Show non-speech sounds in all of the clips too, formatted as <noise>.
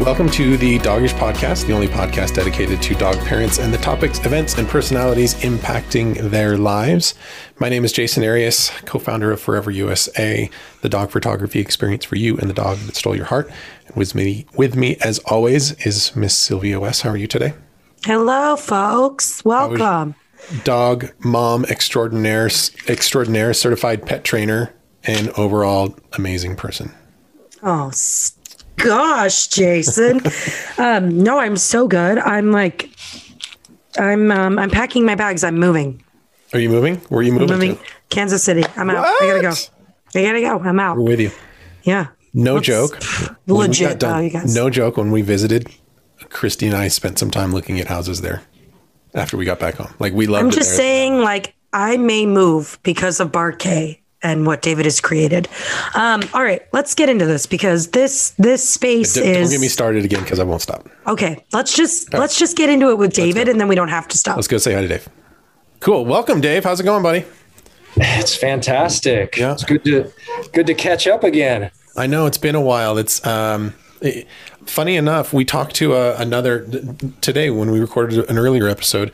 Welcome to the Doggish Podcast, the only podcast dedicated to dog parents and the topics, events, and personalities impacting their lives. My name is Jason Arias, co founder of Forever USA, the dog photography experience for you and the dog that stole your heart. And with me, with me as always, is Miss Sylvia West. How are you today? Hello, folks. Welcome. Dog mom extraordinaire, extraordinaire, certified pet trainer, and overall amazing person. Oh, gosh, Jason. um, no, I'm so good. I'm like, I'm um, I'm packing my bags. I'm moving. Are you moving? Where are you moving? I'm moving. To? Kansas City. I'm out. What? I gotta go. I gotta go. I'm out. We're with you. Yeah. No Let's, joke. Legit. Done, oh, no joke. When we visited, Christy and I spent some time looking at houses there after we got back home. Like we loved. I'm just saying, like I may move because of Bar K and what David has created. Um, all right, let's get into this because this this space don't, is. Don't get me started again because I won't stop. Okay, let's just let's just get into it with David, and then we don't have to stop. Let's go say hi to Dave. Cool. Welcome, Dave. How's it going, buddy? It's fantastic. Yeah, it's good to good to catch up again. I know it's been a while. It's um, it, funny enough. We talked to uh, another today when we recorded an earlier episode.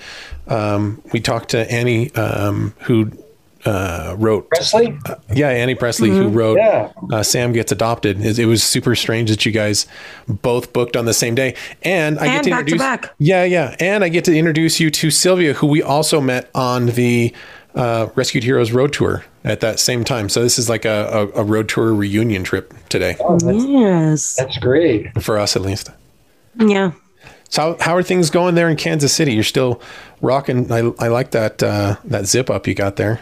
Um, we talked to Annie, um, who uh, wrote Presley. Uh, yeah, Annie Presley, mm-hmm. who wrote yeah. uh, "Sam Gets Adopted." It, it, was super strange that you guys both booked on the same day, and I and get to back introduce. To back. Yeah, yeah, and I get to introduce you to Sylvia, who we also met on the uh, Rescued Heroes Road Tour at that same time. So this is like a, a, a road tour reunion trip today. Oh, that's, yes, that's great for us at least. Yeah. So how, how are things going there in Kansas City? You're still rocking. I, I like that uh, that zip up you got there.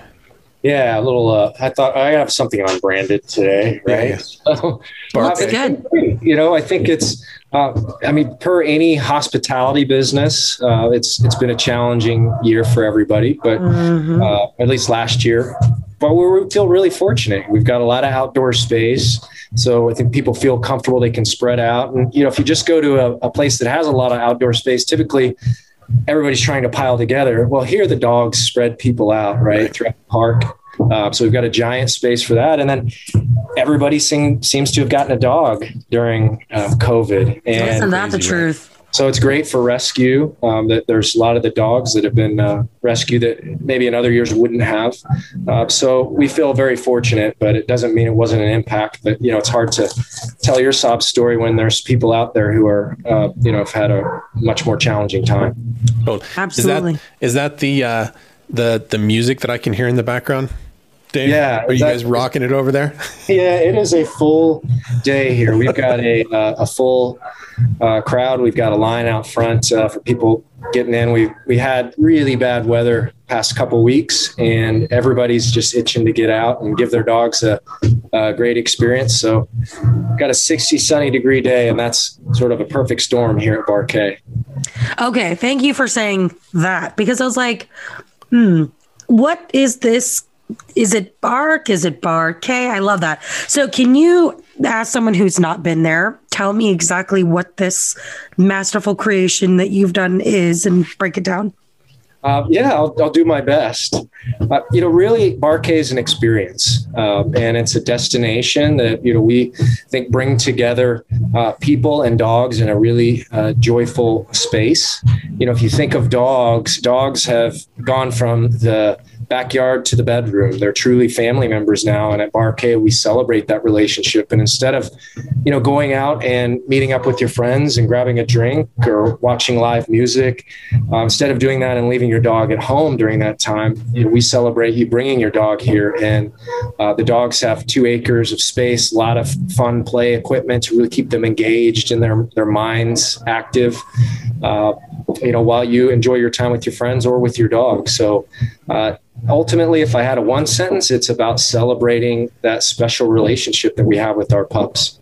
Yeah, a little. Uh, I thought I have something unbranded today, right? Yeah, yeah. So, <laughs> That's good. You know, I think it's. Uh, I mean, per any hospitality business, uh, it's it's been a challenging year for everybody, but mm-hmm. Uh, at least last year. But we feel really fortunate. We've got a lot of outdoor space, so I think people feel comfortable. They can spread out, and you know, if you just go to a, a place that has a lot of outdoor space, typically everybody's trying to pile together. Well, here the dogs spread people out right, right. throughout the park. Uh, so we've got a giant space for that, and then everybody seem, seems to have gotten a dog during uh, COVID. And Isn't that the truth? So it's great for rescue. Um, that there's a lot of the dogs that have been uh, rescued that maybe in other years wouldn't have. Uh, so we feel very fortunate, but it doesn't mean it wasn't an impact. But you know, it's hard to tell your sob story when there's people out there who are uh, you know have had a much more challenging time. Well, Absolutely. Is that, is that the uh, the the music that I can hear in the background? Dave? Yeah. Are you that, guys rocking it over there? Yeah, it is a full day here. We've got a uh, a full uh, crowd. We've got a line out front uh, for people getting in. We we had really bad weather past couple weeks, and everybody's just itching to get out and give their dogs a, a great experience. So, got a 60 sunny degree day, and that's sort of a perfect storm here at Bar K. Okay, thank you for saying that because I was like, hmm, what is this is it bark? Is it bar K? I love that. So, can you ask someone who's not been there, tell me exactly what this masterful creation that you've done is and break it down? Uh, yeah, I'll, I'll, do my best. Uh, you know, really, Bar K is an experience, um, and it's a destination that you know we think bring together uh, people and dogs in a really uh, joyful space. You know, if you think of dogs, dogs have gone from the backyard to the bedroom. They're truly family members now. And at Bar K, we celebrate that relationship. And instead of you know, going out and meeting up with your friends and grabbing a drink or watching live music. Uh, instead of doing that and leaving your dog at home during that time, you know, we celebrate you bringing your dog here. And uh, the dogs have two acres of space, a lot of fun play equipment to really keep them engaged and their, their minds active. Uh, you know, while you enjoy your time with your friends or with your dog. So, uh, ultimately, if I had a one sentence, it's about celebrating that special relationship that we have with our pups.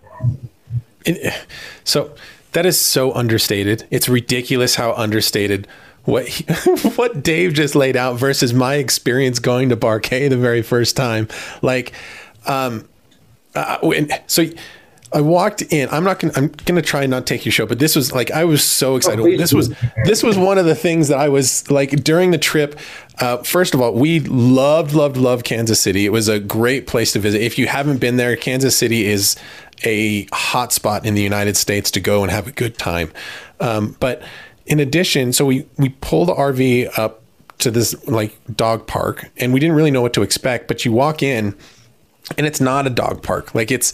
So that is so understated. It's ridiculous how understated what he, <laughs> what Dave just laid out versus my experience going to Bar K the very first time. Like, um, uh, so I walked in. I'm not gonna. I'm gonna try and not take your show, but this was like I was so excited. Oh, this was this was one of the things that I was like during the trip. Uh, first of all, we loved, loved, loved Kansas City. It was a great place to visit. If you haven't been there, Kansas City is a hotspot in the United States to go and have a good time. Um, but in addition, so we we pull the RV up to this like dog park, and we didn't really know what to expect. But you walk in, and it's not a dog park. Like it's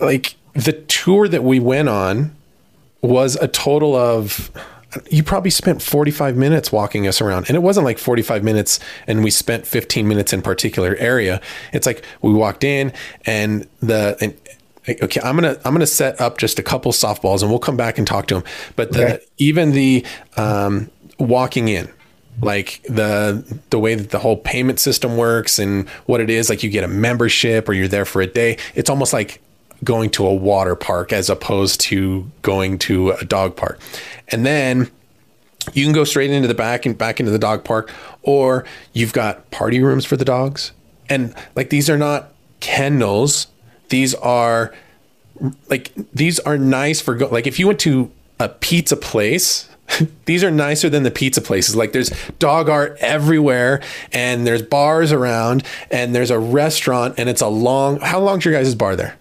like the tour that we went on was a total of you probably spent 45 minutes walking us around. And it wasn't like 45 minutes and we spent 15 minutes in particular area. It's like we walked in and the and okay i'm gonna i'm gonna set up just a couple softballs and we'll come back and talk to them but the okay. even the um, walking in like the the way that the whole payment system works and what it is like you get a membership or you're there for a day it's almost like going to a water park as opposed to going to a dog park. And then you can go straight into the back and back into the dog park, or you've got party rooms for the dogs. And like these are not kennels, these are like these are nice for go like if you went to a pizza place <laughs> these are nicer than the pizza places. Like there's dog art everywhere and there's bars around and there's a restaurant and it's a long how long's your guys' bar there?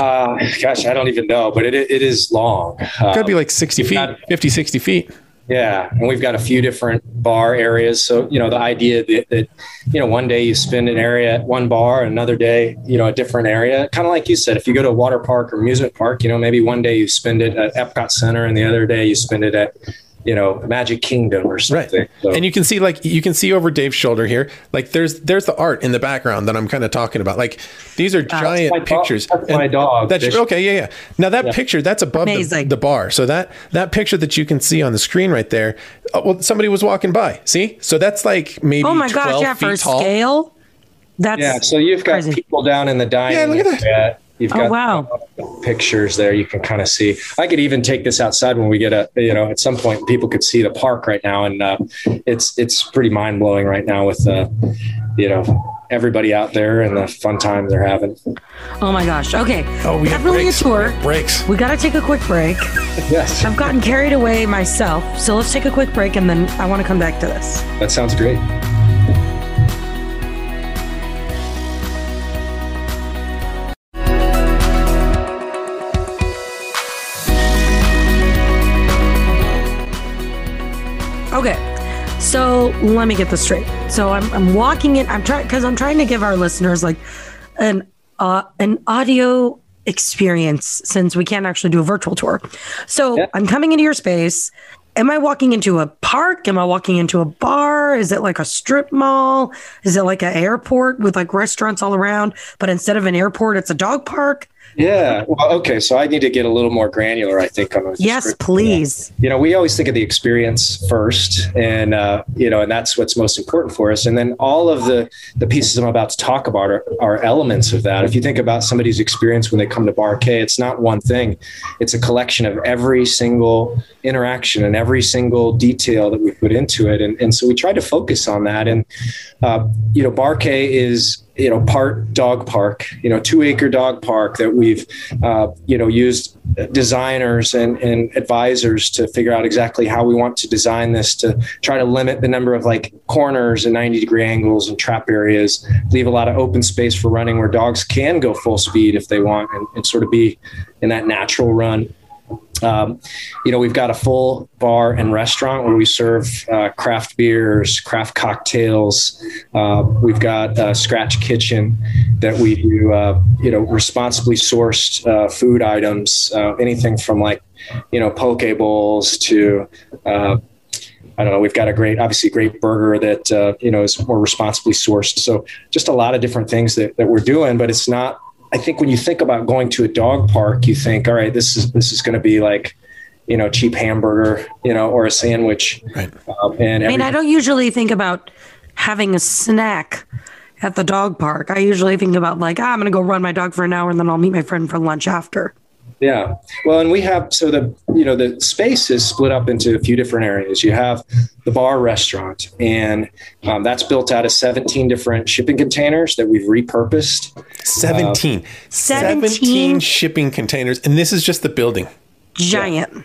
Uh, gosh, I don't even know, but it, it is long. It's got be like 60 feet, got, 50, 60 feet. Yeah. And we've got a few different bar areas. So, you know, the idea that, that, you know, one day you spend an area at one bar, another day, you know, a different area. Kind of like you said, if you go to a water park or amusement park, you know, maybe one day you spend it at Epcot Center and the other day you spend it at, you know magic kingdom or something right. So. and you can see like you can see over dave's shoulder here like there's there's the art in the background that i'm kind of talking about like these are that's giant pictures dog. that's my dog that's okay yeah yeah now that yeah. picture that's above the, the, bar so that that picture that you can see on the screen right there oh, well somebody was walking by see so that's like maybe oh my gosh yeah for tall. scale that's yeah so you've got crazy. people down in the dining yeah, look at that. You've oh, got wow. pictures there. You can kind of see. I could even take this outside when we get a, you know, at some point people could see the park right now, and uh, it's it's pretty mind blowing right now with, uh, you know, everybody out there and the fun time they're having. Oh my gosh. Okay. Oh, we have definitely a tour. Breaks. We got to take a quick break. <laughs> yes. I've gotten carried away myself, so let's take a quick break, and then I want to come back to this. That sounds great. So let me get this straight. So I'm, I'm walking in. I'm trying because I'm trying to give our listeners like an uh, an audio experience since we can't actually do a virtual tour. So yeah. I'm coming into your space. Am I walking into a park? Am I walking into a bar? Is it like a strip mall? Is it like an airport with like restaurants all around? But instead of an airport, it's a dog park? Yeah. Well, okay. So I need to get a little more granular, I think, on those. Yes, please. You know, we always think of the experience first, and uh, you know, and that's what's most important for us. And then all of the the pieces I'm about to talk about are, are elements of that. If you think about somebody's experience when they come to Bar K, it's not one thing; it's a collection of every single interaction and every single detail that we put into it. And and so we try to focus on that. And uh, you know, Bar K is you know part dog park you know two acre dog park that we've uh, you know used designers and, and advisors to figure out exactly how we want to design this to try to limit the number of like corners and 90 degree angles and trap areas leave a lot of open space for running where dogs can go full speed if they want and, and sort of be in that natural run Um, you know, we've got a full bar and restaurant where we serve uh, craft beers, craft cocktails. Uh, we've got a scratch kitchen that we do, uh, you know, responsibly sourced uh, food items, uh, anything from like, you know, poke bowls to, uh, I don't know. We've got a great, obviously, great burger that you know is more responsibly sourced. So just a lot of different things that, that we're doing, but it's not I think when you think about going to a dog park, you think, all right, this is this is going to be like, you know, cheap hamburger, you know, or a sandwich. Right. Um, and I mean, I don't usually think about having a snack at the dog park. I usually think about like, ah, I'm going to go run my dog for an hour and then I'll meet my friend for lunch after. Yeah. Well, and we have so the you know the space is split up into a few different areas. You have the bar restaurant, and um, that's built out of 17 different shipping containers that we've repurposed. 17. Uh, 17 shipping containers, and this is just the building. Giant. Yeah.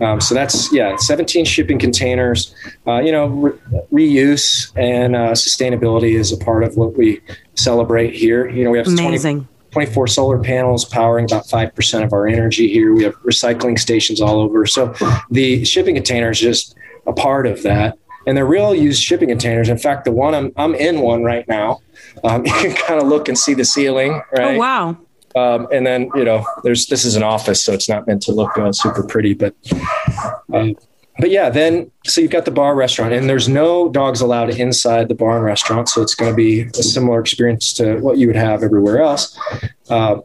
Um, so that's yeah, 17 shipping containers. Uh, you know, re- reuse and uh, sustainability is a part of what we celebrate here. You know, we have amazing. 20, 24 solar panels powering about 5% of our energy here. We have recycling stations all over. So the shipping container is just a part of that. And they're real used shipping containers. In fact, the one I'm, I'm in one right now. Um, <laughs> you can kind of look and see the ceiling, right? Oh, wow. Um, and then, you know, there's, this is an office, so it's not meant to look uh, super pretty, but um, but yeah, then so you've got the bar restaurant, and there's no dogs allowed inside the bar and restaurant, so it's going to be a similar experience to what you would have everywhere else, uh,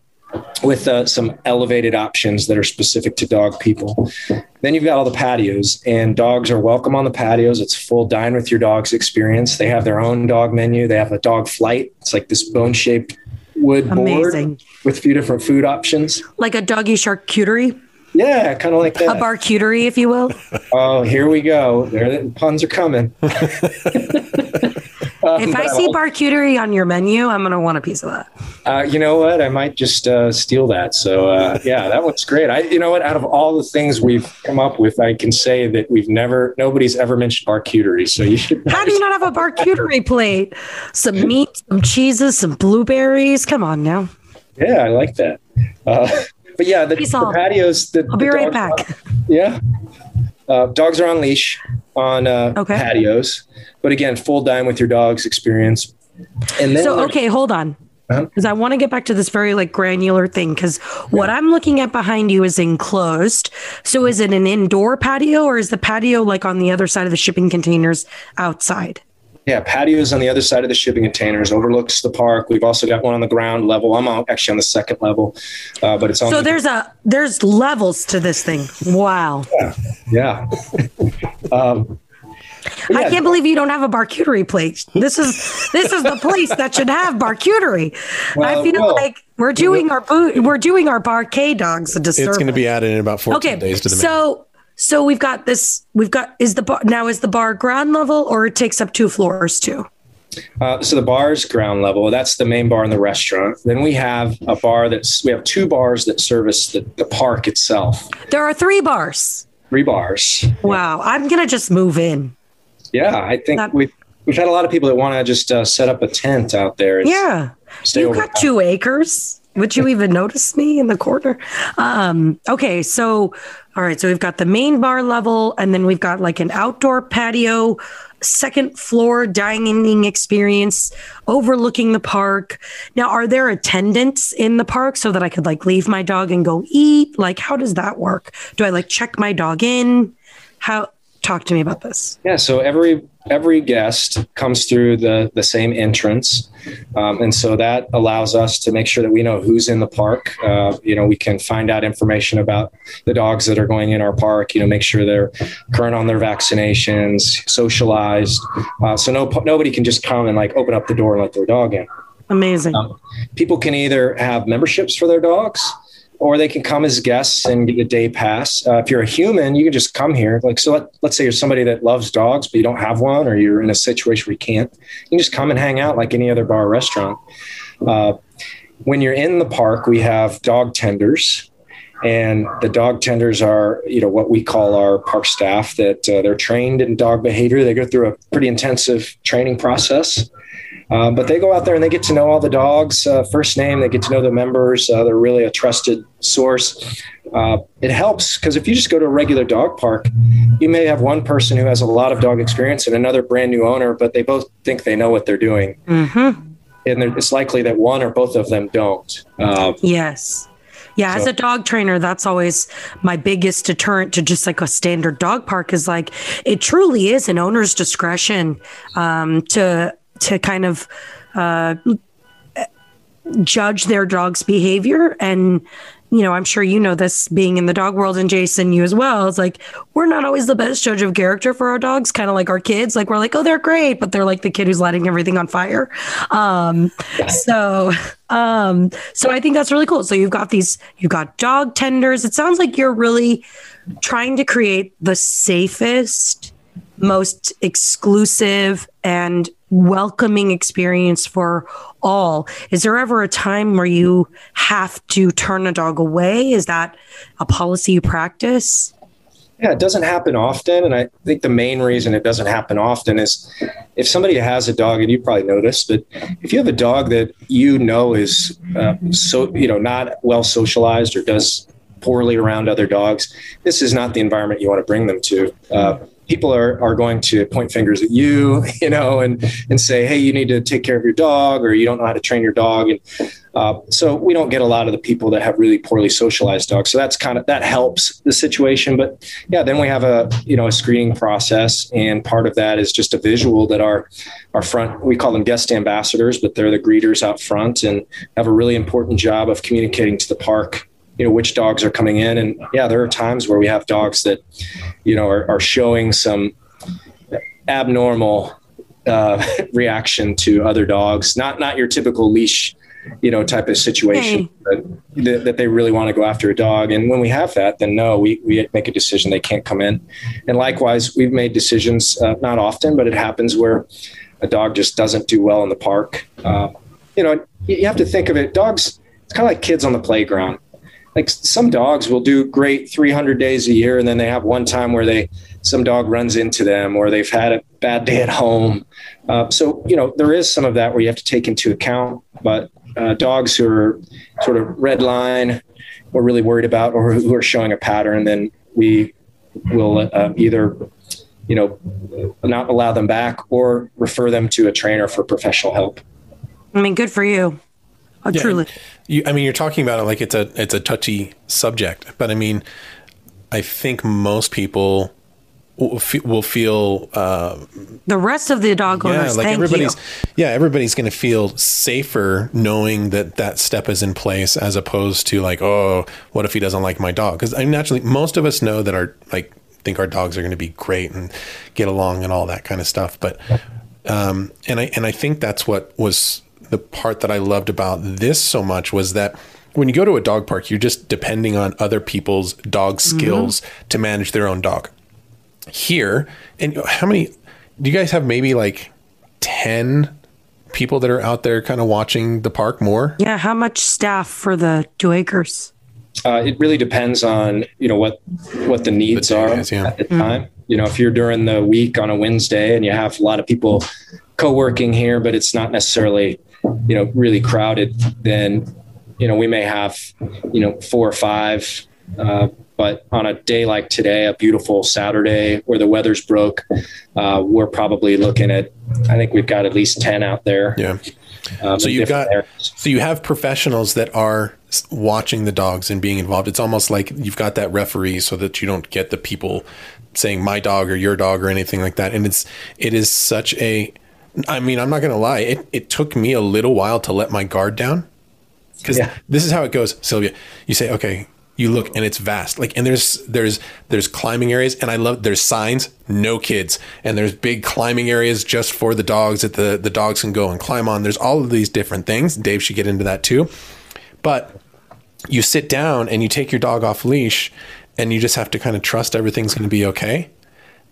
with uh, some elevated options that are specific to dog people. Then you've got all the patios, and dogs are welcome on the patios. It's full dine with your dogs experience. They have their own dog menu. They have a dog flight. It's like this bone shaped wood Amazing. board with a few different food options, like a doggy charcuterie. Yeah, kind of like that. A barcuterie, if you will. <laughs> oh, here we go. There, puns are coming. um, <laughs> if I see barcuterie on your menu, I'm going to want a piece of that. Uh, you know what? I might just uh, steal that. So uh, yeah, that looks great. I, you know what? Out of all the things we've come up with, I can say that we've never, nobody's ever mentioned barcuterie. So you should. How do you not have a <laughs> barcuterie plate? Some meat, some cheeses, some blueberries. Come on now. Yeah, I like that. Uh, but yeah, the, the patios. The, I'll be right back. yeah, uh, dogs are on leash on uh, okay. patios, but again, full dine with your dogs experience. And then so okay, hold on. Because uh-huh. I want to get back to this very like granular thing. Because what I'm looking at behind you is enclosed. So is it an indoor patio or is the patio like on the other side of the shipping containers outside? Yeah, patios on the other side of the shipping containers overlooks the park. We've also got one on the ground level. I'm actually on the second level, uh, but it's on. So the- there's a there's levels to this thing. Wow. Yeah. yeah. <laughs> um, yeah. I can't believe you don't have a barcuterie place. This is this is the place that should have barcuterie. Well, I feel well, like we're doing our boot, we're doing our Bar K dogs a disservice. It's going to be added in about 14 okay, days to the so so we've got this. We've got is the bar now is the bar ground level or it takes up two floors too. Uh, so the bar is ground level. That's the main bar in the restaurant. Then we have a bar that's we have two bars that service the, the park itself. There are three bars. Three bars. Wow, I'm gonna just move in. Yeah, I think that, we've we've had a lot of people that want to just uh, set up a tent out there. yeah, you've got two acres. Would you even notice me in the corner? Um, okay, so all right, so we've got the main bar level, and then we've got like an outdoor patio, second floor dining experience overlooking the park. Now, are there attendants in the park so that I could like leave my dog and go eat? Like, how does that work? Do I like check my dog in? How talk to me about this? Yeah, so every every guest comes through the the same entrance, um, and so that allows us to make sure that we know who's in the park. Uh, you know, we can find out information about the dogs that are going in our park. You know, make sure they're current on their vaccinations, socialized, uh, so no nobody can just come and like open up the door and let their dog in. Amazing. Um, people can either have memberships for their dogs or they can come as guests and get a day pass. Uh, if you're a human, you can just come here. Like, so let, let's say you're somebody that loves dogs, but you don't have one, or you're in a situation where you can't, you can just come and hang out like any other bar or restaurant. Uh, when you're in the park, we have dog tenders. And the dog tenders are, you know, what we call our park staff that uh, they're trained in dog behavior. They go through a pretty intensive training process. Um, but they go out there and they get to know all the dogs uh, first name. They get to know the members. Uh, they're really a trusted source. Uh, it helps because if you just go to a regular dog park, you may have one person who has a lot of dog experience and another brand new owner, but they both think they know what they're doing. Mm-hmm. And it's likely that one or both of them don't. Uh, yes. Yeah, so. as a dog trainer, that's always my biggest deterrent to just like a standard dog park is like it truly is an owner's discretion um, to to kind of uh, judge their dog's behavior and you know, I'm sure you know this being in the dog world and Jason, you as well. It's like we're not always the best judge of character for our dogs, kind of like our kids. Like we're like, oh, they're great, but they're like the kid who's lighting everything on fire. Um, so um, so I think that's really cool. So you've got these, you've got dog tenders. It sounds like you're really trying to create the safest, most exclusive and welcoming experience for all. Is there ever a time where you have to turn a dog away? Is that a policy you practice? Yeah, it doesn't happen often. And I think the main reason it doesn't happen often is if somebody has a dog, and you probably noticed, but if you have a dog that you know is uh, so, you know, not well socialized or does poorly around other dogs, this is not the environment you want to bring them to. Uh, people are, are going to point fingers at you, <laughs> you know, and, and say, hey, you need to take care of your dog or you don't know how to train your dog. And uh, so we don't get a lot of the people that have really poorly socialized dogs. So that's kind of, that helps the situation. But yeah, then we have a, you know, a screening process. And part of that is just a visual that our, our front, we call them guest ambassadors, but they're the greeters out front and have a really important job of communicating to the park you know which dogs are coming in and yeah there are times where we have dogs that you know are, are showing some abnormal uh, <laughs> reaction to other dogs. Not not your typical leash you know type of situation hey. that, that they really want to go after a dog. And when we have that then no we, we make a decision they can't come in. And likewise we've made decisions uh, not often but it happens where a dog just doesn't do well in the park. Uh, you know you have to think of it. Dogs it's kind of like kids on the playground like some dogs will do great 300 days a year and then they have one time where they some dog runs into them or they've had a bad day at home uh, so you know there is some of that where you have to take into account but uh, dogs who are sort of red line we're really worried about or who are showing a pattern then we will uh, either you know not allow them back or refer them to a trainer for professional help i mean good for you uh, yeah. truly you, I mean, you're talking about it like it's a it's a touchy subject, but I mean, I think most people will, will feel uh, the rest of the dog owners. Yeah, like everybody's you. yeah, everybody's going to feel safer knowing that that step is in place, as opposed to like, oh, what if he doesn't like my dog? Because I naturally, most of us know that our like think our dogs are going to be great and get along and all that kind of stuff, but. Um, and I and I think that's what was the part that I loved about this so much was that when you go to a dog park, you're just depending on other people's dog mm-hmm. skills mm-hmm. to manage their own dog. Here, and how many do you guys have? Maybe like 10 people that are out there kind of watching the park more? Yeah. How much staff for the two acres? Uh, it really depends on you know what what the needs the are is, yeah. at the mm-hmm. time. You know, if you're during the week on a Wednesday and you have a lot of people co-working here, but it's not necessarily you know, really crowded, then, you know, we may have, you know, four or five. Uh, but on a day like today, a beautiful Saturday where the weather's broke, uh, we're probably looking at, I think we've got at least 10 out there. Yeah. Um, so you've got, areas. so you have professionals that are watching the dogs and being involved. It's almost like you've got that referee so that you don't get the people saying my dog or your dog or anything like that. And it's, it is such a, I mean, I'm not going to lie. It, it took me a little while to let my guard down because yeah. this is how it goes, Sylvia. You say, okay, you look and it's vast. Like, and there's, there's, there's climbing areas and I love, there's signs, no kids. And there's big climbing areas just for the dogs that the, the dogs can go and climb on. There's all of these different things. Dave should get into that too. But you sit down and you take your dog off leash and you just have to kind of trust everything's going to be okay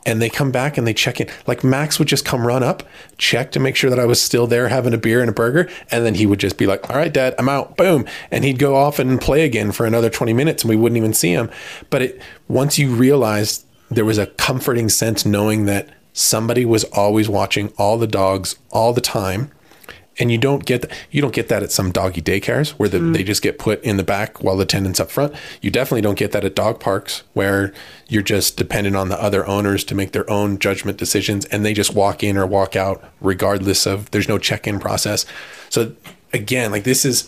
and they come back and they check in. Like Max would just come run up, check to make sure that I was still there having a beer and a burger, and then he would just be like, "All right, Dad, I'm out." Boom, and he'd go off and play again for another 20 minutes, and we wouldn't even see him. But it once you realized there was a comforting sense knowing that somebody was always watching all the dogs all the time, and you don't get that, you don't get that at some doggy daycares where the, mm. they just get put in the back while the attendant's up front. You definitely don't get that at dog parks where you're just dependent on the other owners to make their own judgment decisions, and they just walk in or walk out regardless of there's no check-in process. So again, like this is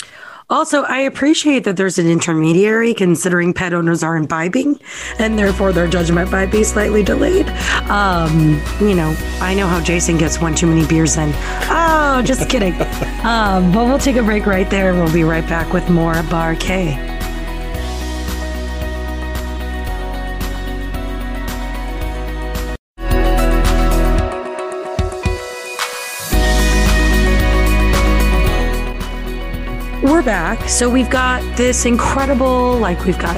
also, I appreciate that there's an intermediary considering pet owners are imbibing and therefore their judgment might be slightly delayed. Um, you know, I know how Jason gets one too many beers in. Oh, just kidding. <laughs> um, but we'll take a break right there. And we'll be right back with more Bar K. we're back. So we've got this incredible, like, we've got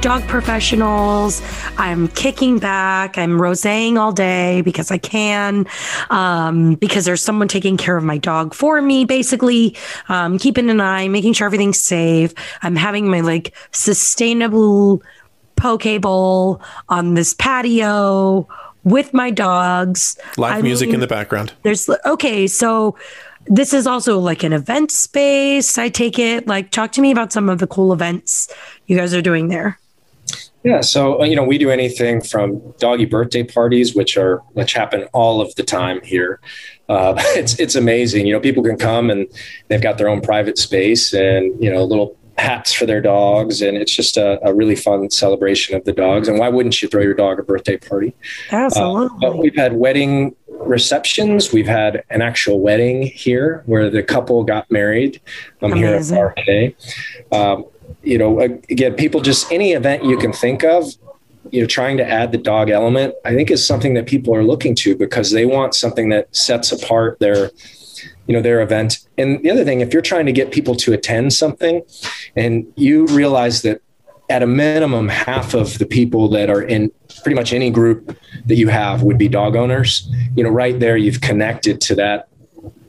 dog professionals. I'm kicking back. I'm roséing all day because I can, um, because there's someone taking care of my dog for me, basically, um, keeping an eye, making sure everything's safe. I'm having my like sustainable poke bowl on this patio with my dogs. Live I music mean, in the background. There's okay, so this is also like an event space. I take it. Like, talk to me about some of the cool events you guys are doing there. Yeah, so uh, you know we do anything from doggy birthday parties, which are which happen all of the time here. Uh, <laughs> it's it's amazing. You know, people can come and they've got their own private space and you know little hats for their dogs, and it's just a, a really fun celebration of the dogs. And why wouldn't you throw your dog a birthday party? Absolutely. Uh, we've had wedding receptions. We've had an actual wedding here where the couple got married. I'm um, here at RK. Um, you know, again, people just any event you can think of, you know, trying to add the dog element, I think is something that people are looking to because they want something that sets apart their, you know, their event. And the other thing, if you're trying to get people to attend something and you realize that at a minimum, half of the people that are in pretty much any group that you have would be dog owners. You know, right there, you've connected to that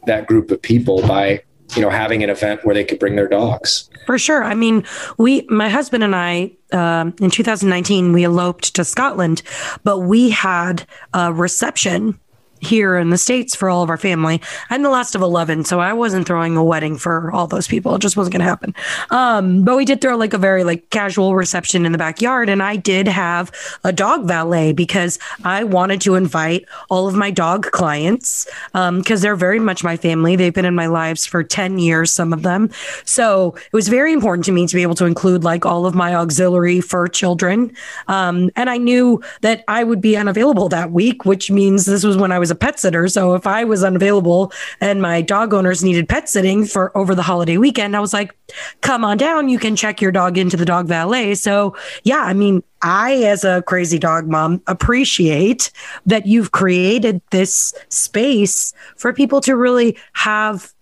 that group of people by you know having an event where they could bring their dogs. For sure. I mean, we, my husband and I, um, in 2019, we eloped to Scotland, but we had a reception here in the States for all of our family. I'm the last of 11, so I wasn't throwing a wedding for all those people. It just wasn't going to happen. Um, but we did throw like a very like casual reception in the backyard. And I did have a dog valet because I wanted to invite all of my dog clients because um, they're very much my family. They've been in my lives for 10 years, some of them. So it was very important to me to be able to include like all of my auxiliary fur children. Um, and I knew that I would be unavailable that week, which means this was when I was a pet sitter. So if I was unavailable and my dog owners needed pet sitting for over the holiday weekend, I was like, come on down. You can check your dog into the dog valet. So yeah, I mean, I, as a crazy dog mom, appreciate that you've created this space for people to really have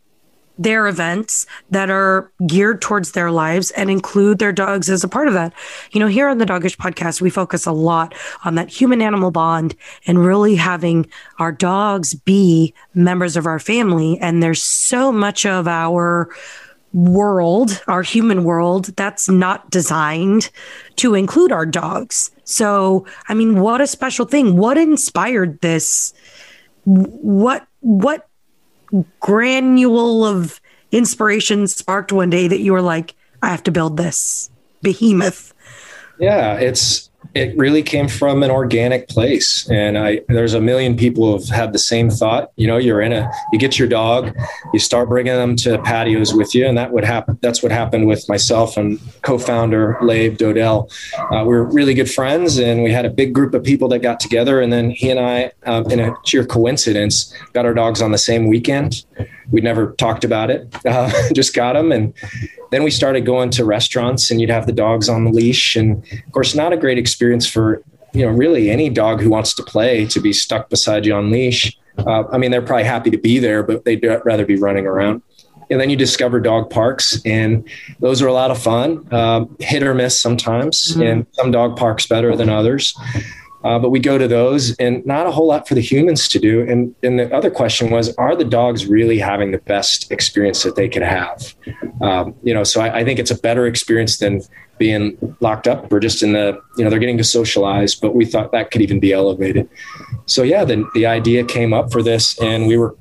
their events that are geared towards their lives and include their dogs as a part of that. You know, here on the Doggish podcast, we focus a lot on that human animal bond and really having our dogs be members of our family. And there's so much of our world, our human world, that's not designed to include our dogs. So, I mean, what a special thing. What inspired this? What, what granule of inspiration sparked one day that you were like, I have to build this behemoth? Yeah, it's it really came from an organic place. And i there's a million people who've had the same thought. You know you're in a you get your dog you start bringing them to patios with you. And that would happen that's what happened with myself and co-founder Labe Dodell. Uh, we are really good friends and we had a big group of people that got together. And then he and i um, in a sheer coincidence got our dogs on the same weekend we never talked about it uh, <laughs> just got them and then we started going to restaurants and you'd have the dogs on the leash. And of course, not a great experience for, you know, really any dog who wants to play to be stuck beside you on leash. Uh, I mean, they're probably happy to be there, but they'd rather be running around. And then you discover dog parks, and those are a lot of fun, um, hit or miss sometimes, mm-hmm. and some dog parks better than others. Uh, but we go to those and not a whole lot for the humans to do. And, and the other question was, are the dogs really having the best experience that they could have? Um, you know, so I, I, think it's a better experience than being locked up or just in the, you know, they're getting to socialize, but we thought that could even be elevated. So yeah, the, the idea came up for this and we were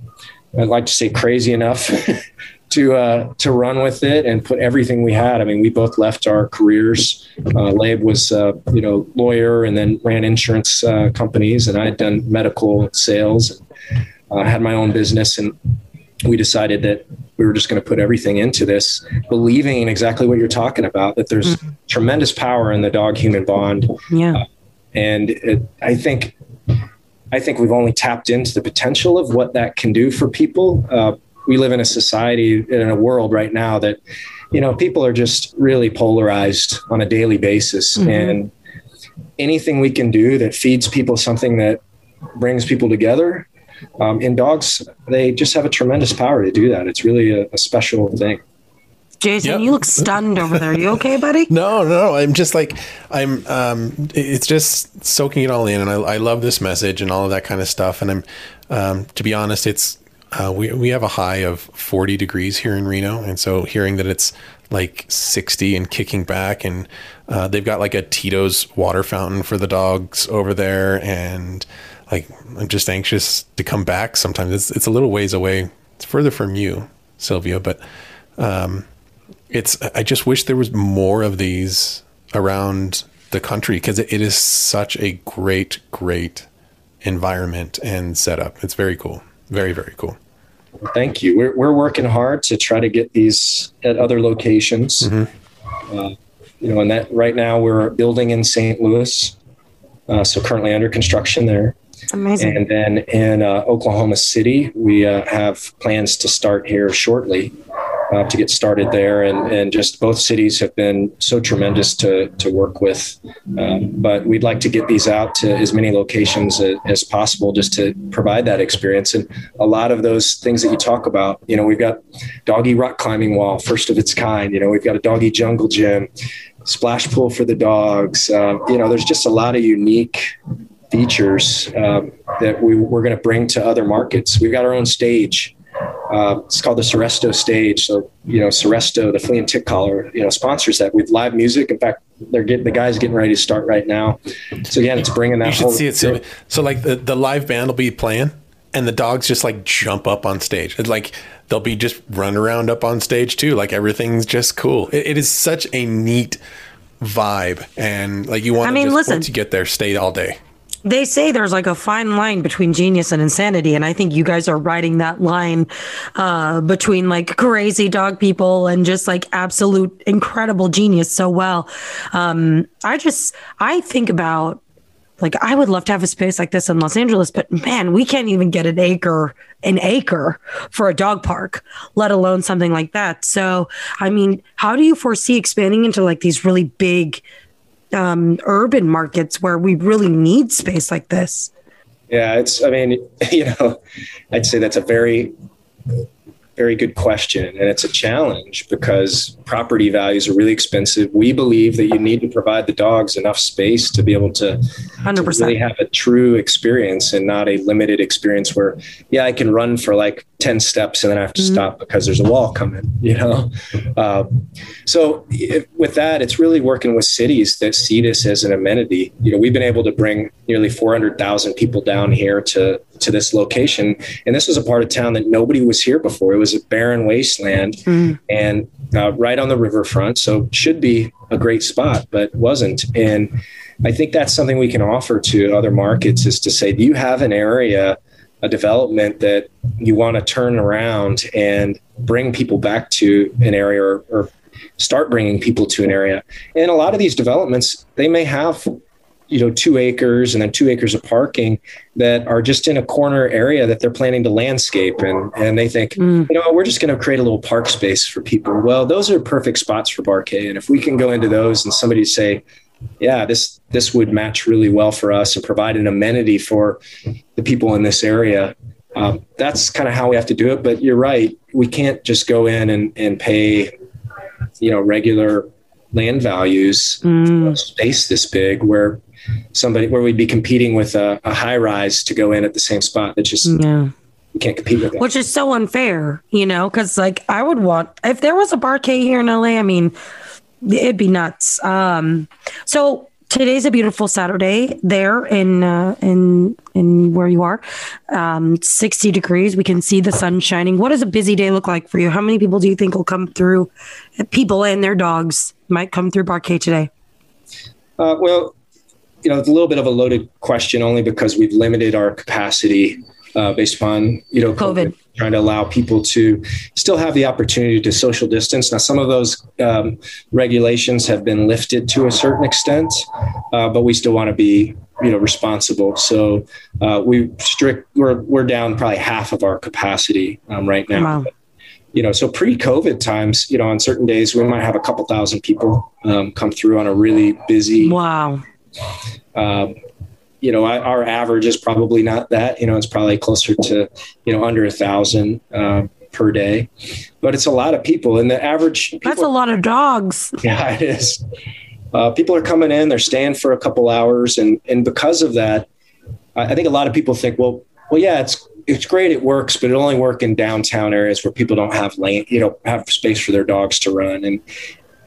I'd like to say crazy enough <laughs> to uh, to run with it and put everything we had. I mean, we both left our careers. Uh, Labe was uh, you know lawyer and then ran insurance uh, companies, and I had done medical sales. And, uh, had my own business, and we decided that we were just going to put everything into this, believing in exactly what you're talking about. That there's mm-hmm. tremendous power in the dog human bond. Yeah, uh, and it, I think. I think we've only tapped into the potential of what that can do for people we live in a society in a world right now that you know people are just really polarized on a daily basis mm-hmm. and anything we can do that feeds people something that brings people together um, in dogs they just have a tremendous power to do that it's really a, a special thing Jason, yep. you look stunned over there. Are you okay, buddy? <laughs> no, no. I'm just like I'm. Um, it's just soaking it all in, and I, I love this message and all of that kind of stuff. And I'm, um, to be honest, it's uh, we we have a high of 40 degrees here in Reno, and so hearing that it's like 60 and kicking back, and uh, they've got like a Tito's water fountain for the dogs over there, and like I'm just anxious to come back. Sometimes it's it's a little ways away. It's further from you, Sylvia, but um, it's I just wish there was more of these around the country because it, it is such a great, great environment and setup. It's very cool. Very, very cool. Thank you. We're, we're working hard to try to get these at other locations. Mm-hmm. Uh, you know, and that right now we're building in St. Louis, uh, so currently under construction there. Amazing. And then in uh, Oklahoma City, we uh, have plans to start here shortly uh, to get started there. And, and just both cities have been so tremendous to, to work with. Um, but we'd like to get these out to as many locations as, as, possible just to provide that experience. And a lot of those things that you talk about, you know, we've got doggy rock climbing wall, first of its kind. You know, we've got a doggy jungle gym, splash pool for the dogs. Uh, you know, there's just a lot of unique features um, that we, we're going to bring to other markets. We've got our own stage uh, it's called the Seresto stage. So, you know, Seresto, the flea and tick collar, you know, sponsors that with live music. In fact, they're getting the guys getting ready to start right now. So again, it's bringing that. You should see it. So, so like the, the live band will be playing and the dogs just like jump up on stage. It's like they'll be just run around up on stage too. Like everything's just cool. it, it is such a neat vibe. And like you want I mean, just, listen, once you get there, stay all day they say there's like a fine line between genius and insanity and i think you guys are riding that line uh, between like crazy dog people and just like absolute incredible genius so well. Um, i just i think about like i would love to have a space like this in los angeles but man we can't even get an acre an acre for a dog park let alone something like that. So i mean how do you foresee expanding into like these really big um, urban markets where we really need space like this? Yeah, it's, I mean, <laughs> you know, I'd say that's a very very good question. And it's a challenge because property values are really expensive. We believe that you need to provide the dogs enough space to be able to, 100%. to really have a true experience and not a limited experience where, yeah, I can run for like 10 steps and then I have to mm-hmm. stop because there's a wall coming, you know? Uh, so if, with that, it's really working with cities that see this as an amenity. You know, we've been able to bring nearly 400,000 people down here to, to this location. And this was a part of town that nobody was here before. It was a barren wasteland mm. and uh, right on the riverfront. So should be a great spot, but wasn't. And I think that's something we can offer to other markets is to say, do you have an area, a development that you want to turn around and bring people back to an area or, or start bringing people to an area? And a lot of these developments, they may have you know two acres and then two acres of parking that are just in a corner area that they're planning to landscape and and they think mm. you know we're just going to create a little park space for people. Well those are perfect spots for Bar-K and if we can go into those and somebody say yeah this this would match really well for us and provide an amenity for the people in this area um, that's kind of how we have to do it. But you're right. We can't just go in and, and pay you know regular land values mm. space this big where somebody where we'd be competing with a, a high rise to go in at the same spot that just yeah we can't compete with that. Which is so unfair, you know, because like I would want if there was a Bar-K here in LA, I mean, it'd be nuts. Um, so today's a beautiful Saturday there in uh, in in where you are. Um, 60 degrees. We can see the sun shining. What does a busy day look like for you? How many people do you think will come through? People and their dogs might come through Bar K today. Uh, well, you know, it's a little bit of a loaded question only because we've limited our capacity uh, based upon you know COVID. COVID. trying to allow people to still have the opportunity to social distance. Now, some of those um, regulations have been lifted to a certain extent, uh, but we still want to be you know responsible. So uh, we strict we're we're down probably half of our capacity um, right now. Wow. you know, so pre-COVID times, you know, on certain days we might have a couple thousand people um, come through on a really busy. Wow. Um, you know, I, our average is probably not that. You know, it's probably closer to you know under a thousand uh, per day, but it's a lot of people. And the average that's a lot of dogs. <laughs> Yeah, it is. Uh, people are coming in, they're staying for a couple hours, and and because of that, I think a lot of people think, well, well, yeah, it's it's great, it works, but it only work in downtown areas where people don't have lane, you know, have space for their dogs to run, and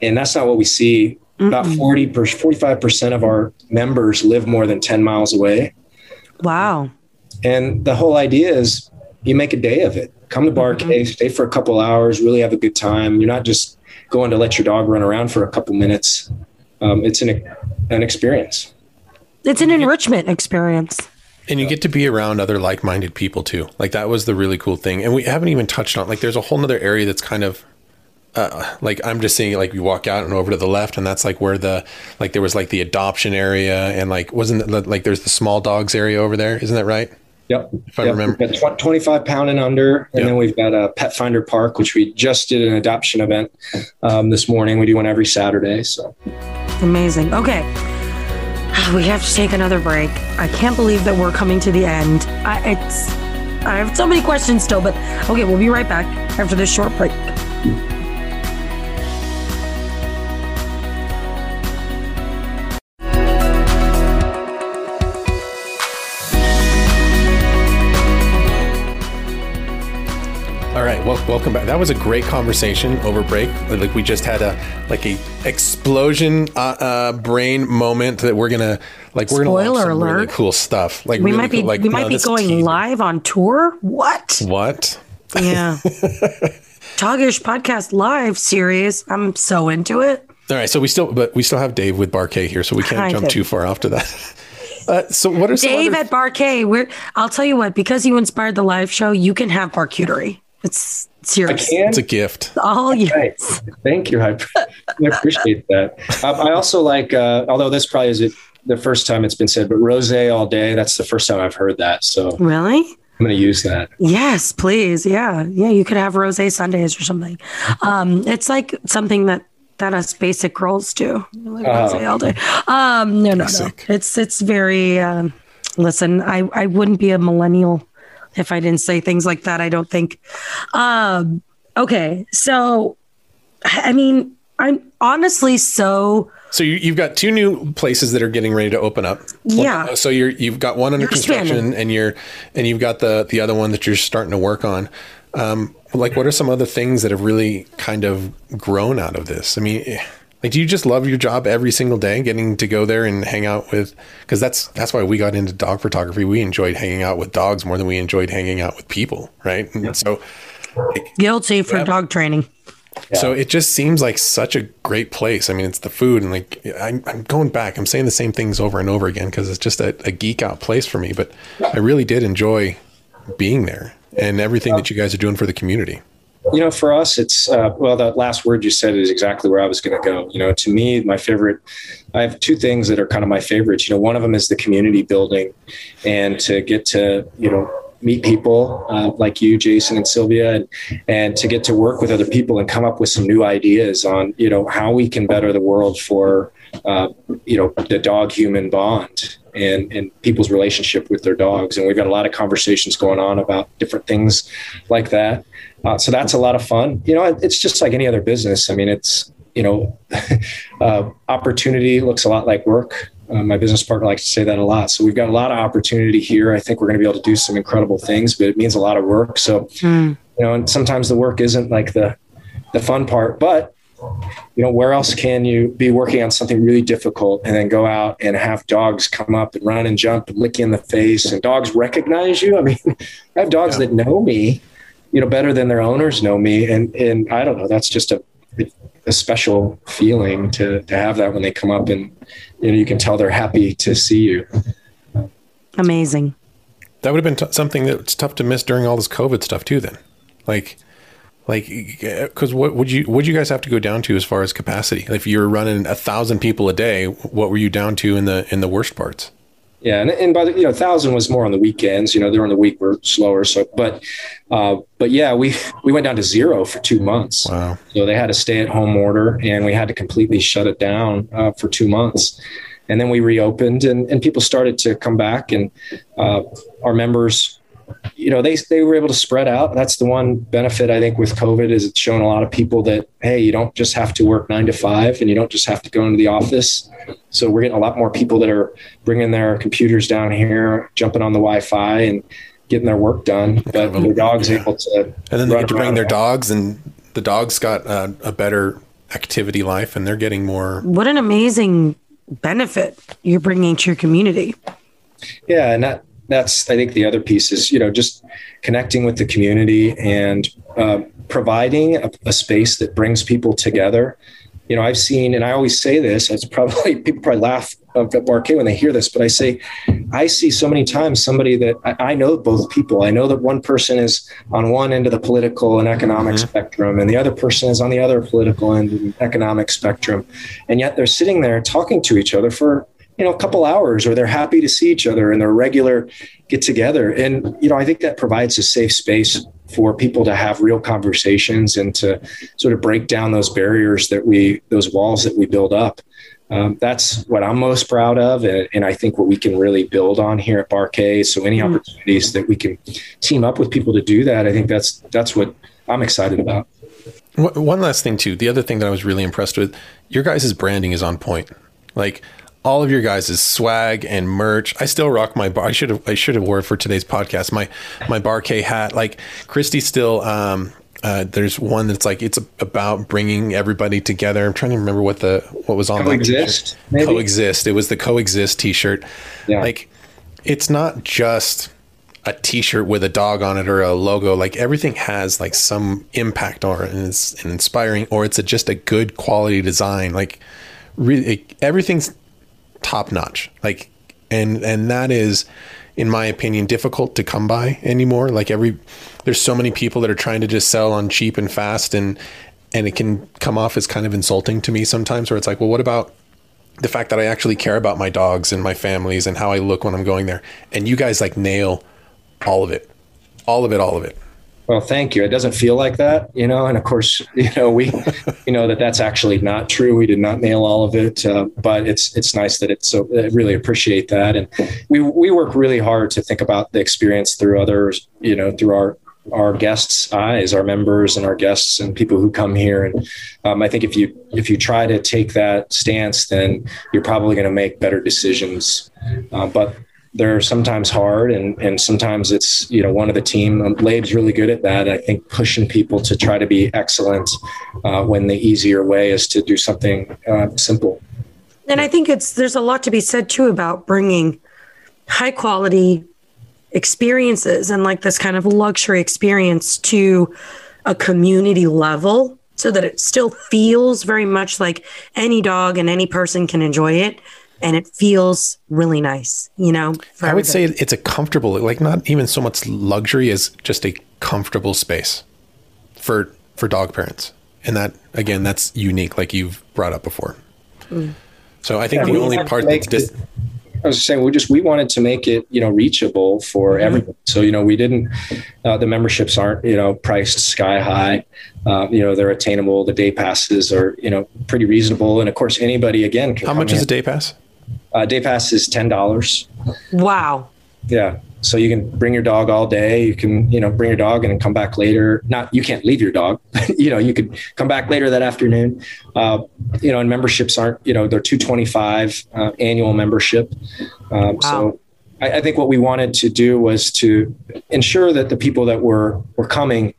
and that's not what we see Mm-mm. About 40 45% of our members live more than 10 miles away. Wow. And the whole idea is you make a day of it. Come to Bar mm-hmm. stay for a couple hours, really have a good time. You're not just going to let your dog run around for a couple minutes. Um, it's an, an experience. It's an enrichment experience. And you get to be around other like-minded people too. Like that was the really cool thing. And we haven't even touched on like there's a whole other area that's kind of uh, like I'm just seeing like you walk out and over to the left, and that's like where the like there was like the adoption area, and like wasn't it, like there's the small dogs area over there, isn't that right? Yep. If I yep. remember, 25 pound and under, and yep. then we've got a Pet Finder Park, which we just did an adoption event um, this morning. We do one every Saturday. So amazing. Okay. <sighs> We have to take another break. I can't believe that we're coming to the end. I, it's I have so many questions still, but okay, we'll be right back after this short break. Well, welcome back. That was a great conversation over break. Like we just had a like a explosion uh, uh, brain moment that we're gonna like we're Spoiler gonna alert. really cool stuff. Like we really might be cool, like, we might be going teaser. live on tour. What? What? Yeah. <laughs> Doggish podcast live series. I'm so into it. All right, so we still but we still have Dave with Bar K here, so we can't kind jump of. too far after that. <laughs> Uh, so what are Dave other... at Bar K? We're I'll tell you what, because you inspired the live show, you can have barcuterie. It's serious. It's a gift. All you. Thank you. I, I appreciate that. Um, I also like, uh, although this probably is the first time it's been said, but rose all day. That's the first time I've heard that. So really. I'm going to use that. Yes, please. Yeah. Yeah. You could have rose Sundays or something. Um, it's like something that, that us basic girls do. Like rose oh. all day. Um, no, no, no. It's, it's very, um, listen, I, I wouldn't be a millennial if I didn't say things like that, I don't think. Um, okay. So, I mean, I'm honestly so. So you, have got two new places that are getting ready to open up. Yeah. So you're you've got one under you're construction, expanding. and you're and you've got the the other one that you're starting to work on. Um, like, what are some other things that have really kind of grown out of this? I mean, eh, like, do you just love your job every single day, getting to go there and hang out with? Because that's that's why we got into dog photography. We enjoyed hanging out with dogs more than we enjoyed hanging out with people, right? And so, like, guilty for yeah. dog training. Yeah. So it just seems like such a great place. I mean, it's the food, and like I'm, I'm going back. I'm saying the same things over and over again because it's just a, a geek out place for me. But I really did enjoy being there and everything that you guys are doing for the community you know, for us, it's uh, well, that last word you said is exactly where I was going to go. You know, to me, my favorite, I have two things that are kind of my favorites. You know, one of them is the community building and to get to, you know, meet people uh, like you, Jason and Sylvia, and, and to get to work with other people and come up with some new ideas on, you know, how we can better the world for, uh, you know, the dog human bond and, and people's relationship with their dogs. And we've got a lot of conversations going on about different things like that. Uh, so that's a lot of fun. You know, it's just like any other business. I mean, it's, you know, <laughs> uh, opportunity looks a lot like work. Uh, my business partner likes to say that a lot. So we've got a lot of opportunity here. I think we're going to be able to do some incredible things, but it means a lot of work. So, mm. you know, and sometimes the work isn't like the, the fun part, but you know, where else can you be working on something really difficult and then go out and have dogs come up and run and jump and lick you in the face and dogs recognize you? I mean, <laughs> I have dogs yeah. that know me, you know, better than their owners know me. And, and I don't know, that's just a, a special feeling to, to have that when they come up and, you know, you can tell they're happy to see you. Amazing. That would have been t- something that's tough to miss during all this COVID stuff too. Then, like, like, because what would you would you guys have to go down to as far as capacity? If you're running a thousand people a day, what were you down to in the in the worst parts? Yeah, and, and by the you know thousand was more on the weekends. You know, during the week we're slower. So, but uh, but yeah, we we went down to zero for two months. Wow. So they had a stay at home order, and we had to completely shut it down uh, for two months and then we reopened and, and people started to come back and uh, our members you know they, they were able to spread out that's the one benefit i think with covid is it's shown a lot of people that hey you don't just have to work nine to five and you don't just have to go into the office so we're getting a lot more people that are bringing their computers down here jumping on the wi-fi and getting their work done but the dogs yeah. able to and then they get to bring their dogs and the dogs got uh, a better activity life and they're getting more what an amazing benefit you're bringing to your community. Yeah, and that that's I think the other piece is you know just connecting with the community and uh, providing a, a, space that brings people together. You know, I've seen, and I always say this. It's probably <laughs> people probably laugh at Bar K when they hear this, but I say I see so many times somebody that I, I, know both people. I know that one person is on one end of the political and economic mm-hmm. spectrum, and the other person is on the other political the economic spectrum. And yet they're sitting there talking to each other for you know a couple hours or they're happy to see each other in their regular get together and you know i think that provides a safe space for people to have real conversations and to sort of break down those barriers that we those walls that we build up um, that's what I'm most proud of, and, and, I think what we can really build on here at Bar K. So any mm-hmm. opportunities that we can team up with people to do that, I think that's that's what I'm excited about. One last thing too, the other thing that I was really impressed with, your guys' branding is on point. Like all of your guys' swag and merch. I still rock my bar. I should have I should have wore it for today's podcast. My my Bar K hat. Like Christy still um, uh, there's one that's like it's about bringing everybody together. I'm trying to remember what the what was on coexist. Maybe? Coexist. It was the coexist T-shirt. Yeah. Like it's not just a T-shirt with a dog on it or a logo. Like everything has like some impact or and it's an inspiring or it's a, just a good quality design. Like really, everything's top notch. Like and and that is in my opinion, difficult to come by anymore. Like every, there's so many people that are trying to just sell on cheap and fast, and and it can come off as kind of insulting to me sometimes. Where it's like, well, what about the fact that I actually care about my dogs and my families and how I look when I'm going there? And you guys like nail all of it, all of it, all of it. Well, thank you. It doesn't feel like that, you know. And of course, <laughs> you know we, you know that that's actually not true. We did not nail all of it, uh, but it's it's nice that it's so. I really appreciate that, and we we work really hard to think about the experience through others, you know, through our our guests' eyes, our members and our guests and people who come here. And um, I think if you if you try to take that stance, then you're probably going to make better decisions. Uh, but they're sometimes hard and and sometimes it's you know one of the team um, Labe's really good at that. I think pushing people to try to be excellent uh, when the easier way is to do something uh, simple. And I think it's there's a lot to be said too about bringing high quality experiences and like this kind of luxury experience to a community level so that it still feels very much like any dog and any person can enjoy it and it feels really nice, you know. I would say it's a comfortable, like not even so much luxury as just a comfortable space for for dog parents, and that again, that's unique, like you've brought up before. Mm. So I think yeah, the only part that's dis- I was saying we just we wanted to make it you know reachable for mm-hmm. everyone. So you know we didn't uh, the memberships aren't you know priced sky high. Uh, you know they're attainable. The day passes are you know pretty reasonable, and of course anybody again. How much in. is a day pass? Uh, day pass is ten dollars. Wow. Yeah. So you can bring your dog all day. You can, you know, bring your dog and come back later. Not you can't leave your dog. <laughs> you know, you could come back later that afternoon. Uh, you know, and memberships aren't, you know, they're two twenty five uh, annual membership. Um, wow. So I, I, think what we wanted to do was to ensure that the people that were were coming,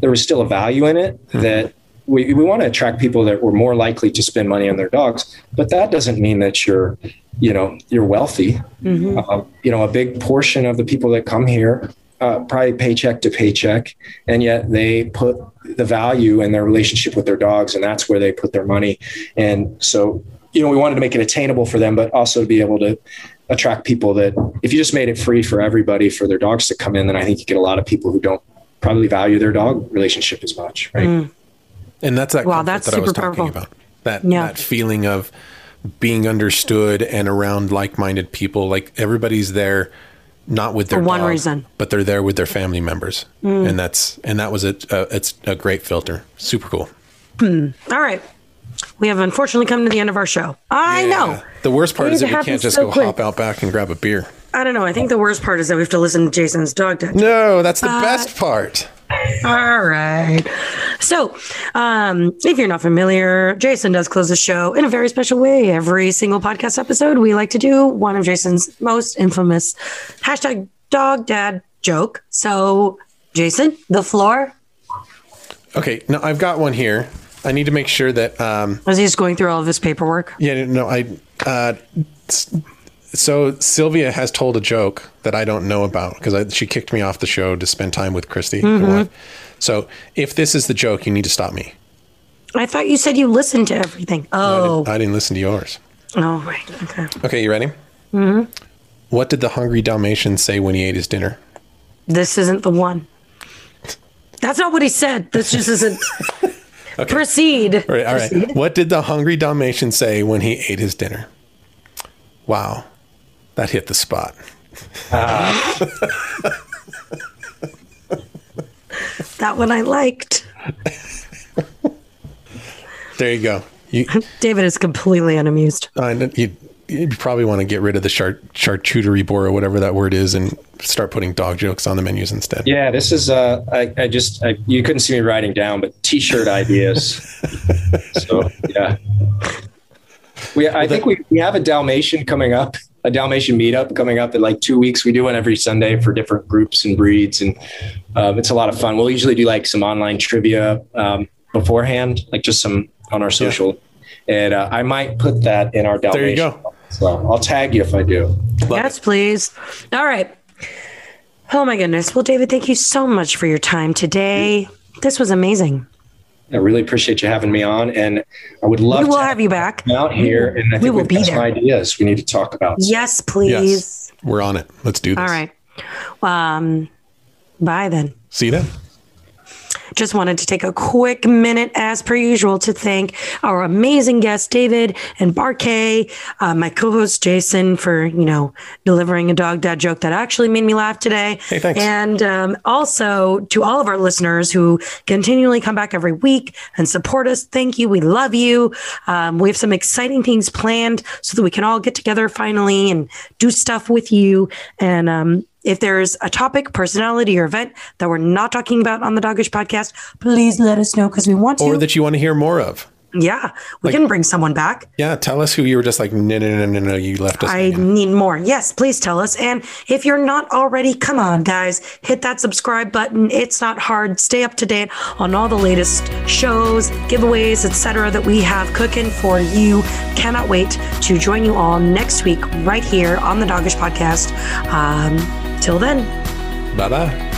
there was still a value in it. Mm-hmm. That we, we want to attract people that were more likely to spend money on their dogs, but that doesn't mean that you're, you know, you're wealthy. Mm-hmm. Uh, you know, a big portion of the people that come here uh, probably paycheck to paycheck, and yet they put the value in their relationship with their dogs, and that's where they put their money. And so, you know, we wanted to make it attainable for them, but also to be able to attract people that if you just made it free for everybody for their dogs to come in, then I think you get a lot of people who don't probably value their dog relationship as much, right? Mm. And that's that wow, that's that I was talking powerful. about. That yeah. that feeling of being understood and around like-minded people. Like everybody's there not with their For one dog, reason, but they're there with their family members, mm. and that's and that was it. Uh, it's a great filter. Super cool. Mm. All right, we have unfortunately come to the end of our show. I yeah. know. The worst part is that we can't just so go quick. hop out back and grab a beer. I don't know. I think the worst part is that we have to listen to Jason's dog deck. No, that's the uh, best part. All right. So, um, if you're not familiar, Jason does close the show in a very special way. Every single podcast episode, we like to do one of Jason's most infamous hashtag dog dad joke. So, Jason, the floor. Okay. Now I've got one here. I need to make sure that. Um, Was he just going through all of his paperwork? Yeah. No, I. Uh, so Sylvia has told a joke that I don't know about because she kicked me off the show to spend time with Christy. Mm-hmm. So if this is the joke, you need to stop me. I thought you said you listened to everything. Oh, no, I, didn't, I, didn't, listen to yours. Oh, right. Okay. Okay, you ready? Mm-hmm. What did the hungry Dalmatian say when he ate his dinner? This isn't the one. That's not what he said. This just isn't. <laughs> okay. Proceed. All right, all right. Proceed. What did the hungry Dalmatian say when he ate his dinner? Wow, that hit the spot. Uh. <laughs> that one I liked. there you go. You, David is completely unamused. Uh, you, you probably want to get rid of the chart, charcuterie board or whatever that word is and start putting dog jokes on the menus instead. Yeah, this is, uh, I, I just, I, you couldn't see me writing down, but t shirt ideas. <laughs> so, yeah. We, I think we, we have a Dalmatian coming up, a Dalmatian meetup coming up in like two weeks. We do one every Sunday for different groups and breeds, and um, it's a lot of fun. We'll usually do like some online trivia um, beforehand, like just some on our social. Yeah. And uh, I might put that in our Dalmatian. There you go. So I'll tag you if I do. yes, please. All right. Oh my goodness. Well, David, thank you so much for your time today. This was amazing. I really appreciate you having me on, and I would love we will to have you back out here. And I think we will be there. Some ideas we need to talk about. Yes, please. Yes, we're on it. Let's do this. All right. Um, bye then. See you then. Just wanted to take a quick minute, as per usual, to thank our amazing guests, David and Bar K, uh, my co-host Jason, for you know delivering a dog dad joke that actually made me laugh today. Hey, thanks. And um, also to all of our listeners who continually come back every week and support us. Thank you. We love you. Um, we have some exciting things planned so that we can all get together finally and do stuff with you. And um, if there's a topic, personality, or event that we're not talking about on the Doggish podcast, please let us know because we want to. Or that you want to hear more of. Yeah, we like, can bring someone back. Yeah, tell us who you were just like, no, no, no, no, no, you left us. I need more. Yes, please tell us. And if you're not already, come on, guys, hit that subscribe button. It's not hard. Stay up to date on all the latest shows, giveaways, etc. that we have cooking for you. Cannot wait to join you all next week right here on the Doggish Podcast. Um, Till then. Bye bye.